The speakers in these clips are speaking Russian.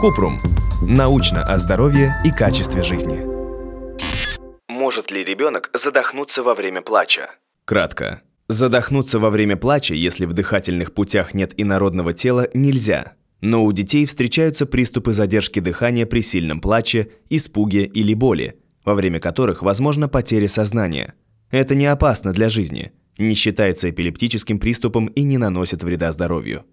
Купрум. Научно о здоровье и качестве жизни. Может ли ребенок задохнуться во время плача? Кратко. Задохнуться во время плача, если в дыхательных путях нет инородного тела, нельзя. Но у детей встречаются приступы задержки дыхания при сильном плаче, испуге или боли, во время которых возможна потеря сознания. Это не опасно для жизни, не считается эпилептическим приступом и не наносит вреда здоровью.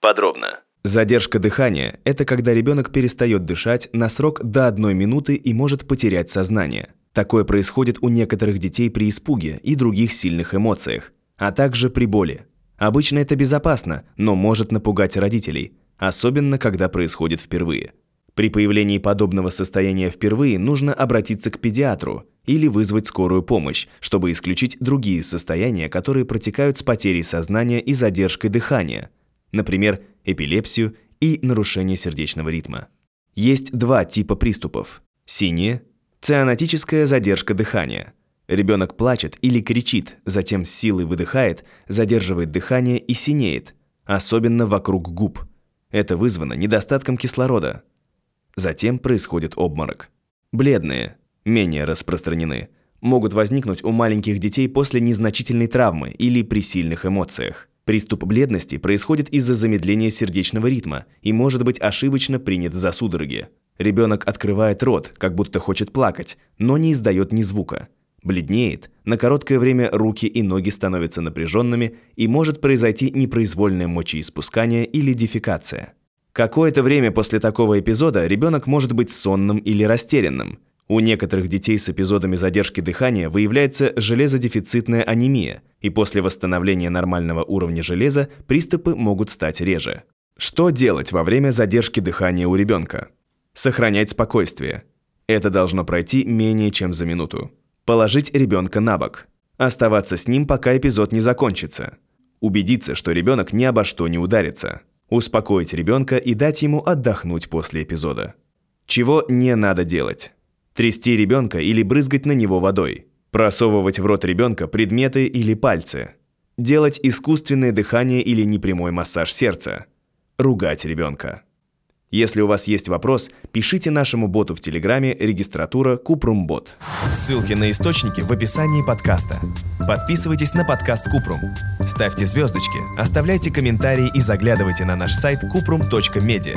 Подробно. Задержка дыхания – это когда ребенок перестает дышать на срок до одной минуты и может потерять сознание. Такое происходит у некоторых детей при испуге и других сильных эмоциях, а также при боли. Обычно это безопасно, но может напугать родителей, особенно когда происходит впервые. При появлении подобного состояния впервые нужно обратиться к педиатру или вызвать скорую помощь, чтобы исключить другие состояния, которые протекают с потерей сознания и задержкой дыхания, например, эпилепсию и нарушение сердечного ритма. Есть два типа приступов. Синие – цианотическая задержка дыхания. Ребенок плачет или кричит, затем с силой выдыхает, задерживает дыхание и синеет, особенно вокруг губ. Это вызвано недостатком кислорода – Затем происходит обморок. Бледные, менее распространены, могут возникнуть у маленьких детей после незначительной травмы или при сильных эмоциях. Приступ бледности происходит из-за замедления сердечного ритма и может быть ошибочно принят за судороги. Ребенок открывает рот, как будто хочет плакать, но не издает ни звука. Бледнеет, на короткое время руки и ноги становятся напряженными и может произойти непроизвольное мочеиспускание или дефекация. Какое-то время после такого эпизода ребенок может быть сонным или растерянным. У некоторых детей с эпизодами задержки дыхания выявляется железодефицитная анемия, и после восстановления нормального уровня железа приступы могут стать реже. Что делать во время задержки дыхания у ребенка? Сохранять спокойствие. Это должно пройти менее чем за минуту. Положить ребенка на бок. Оставаться с ним, пока эпизод не закончится. Убедиться, что ребенок ни обо что не ударится. Успокоить ребенка и дать ему отдохнуть после эпизода. Чего не надо делать? Трясти ребенка или брызгать на него водой. Просовывать в рот ребенка предметы или пальцы. Делать искусственное дыхание или непрямой массаж сердца. Ругать ребенка. Если у вас есть вопрос, пишите нашему боту в Телеграме регистратура Купрумбот. Ссылки на источники в описании подкаста. Подписывайтесь на подкаст Купрум. Ставьте звездочки, оставляйте комментарии и заглядывайте на наш сайт kuprum.media.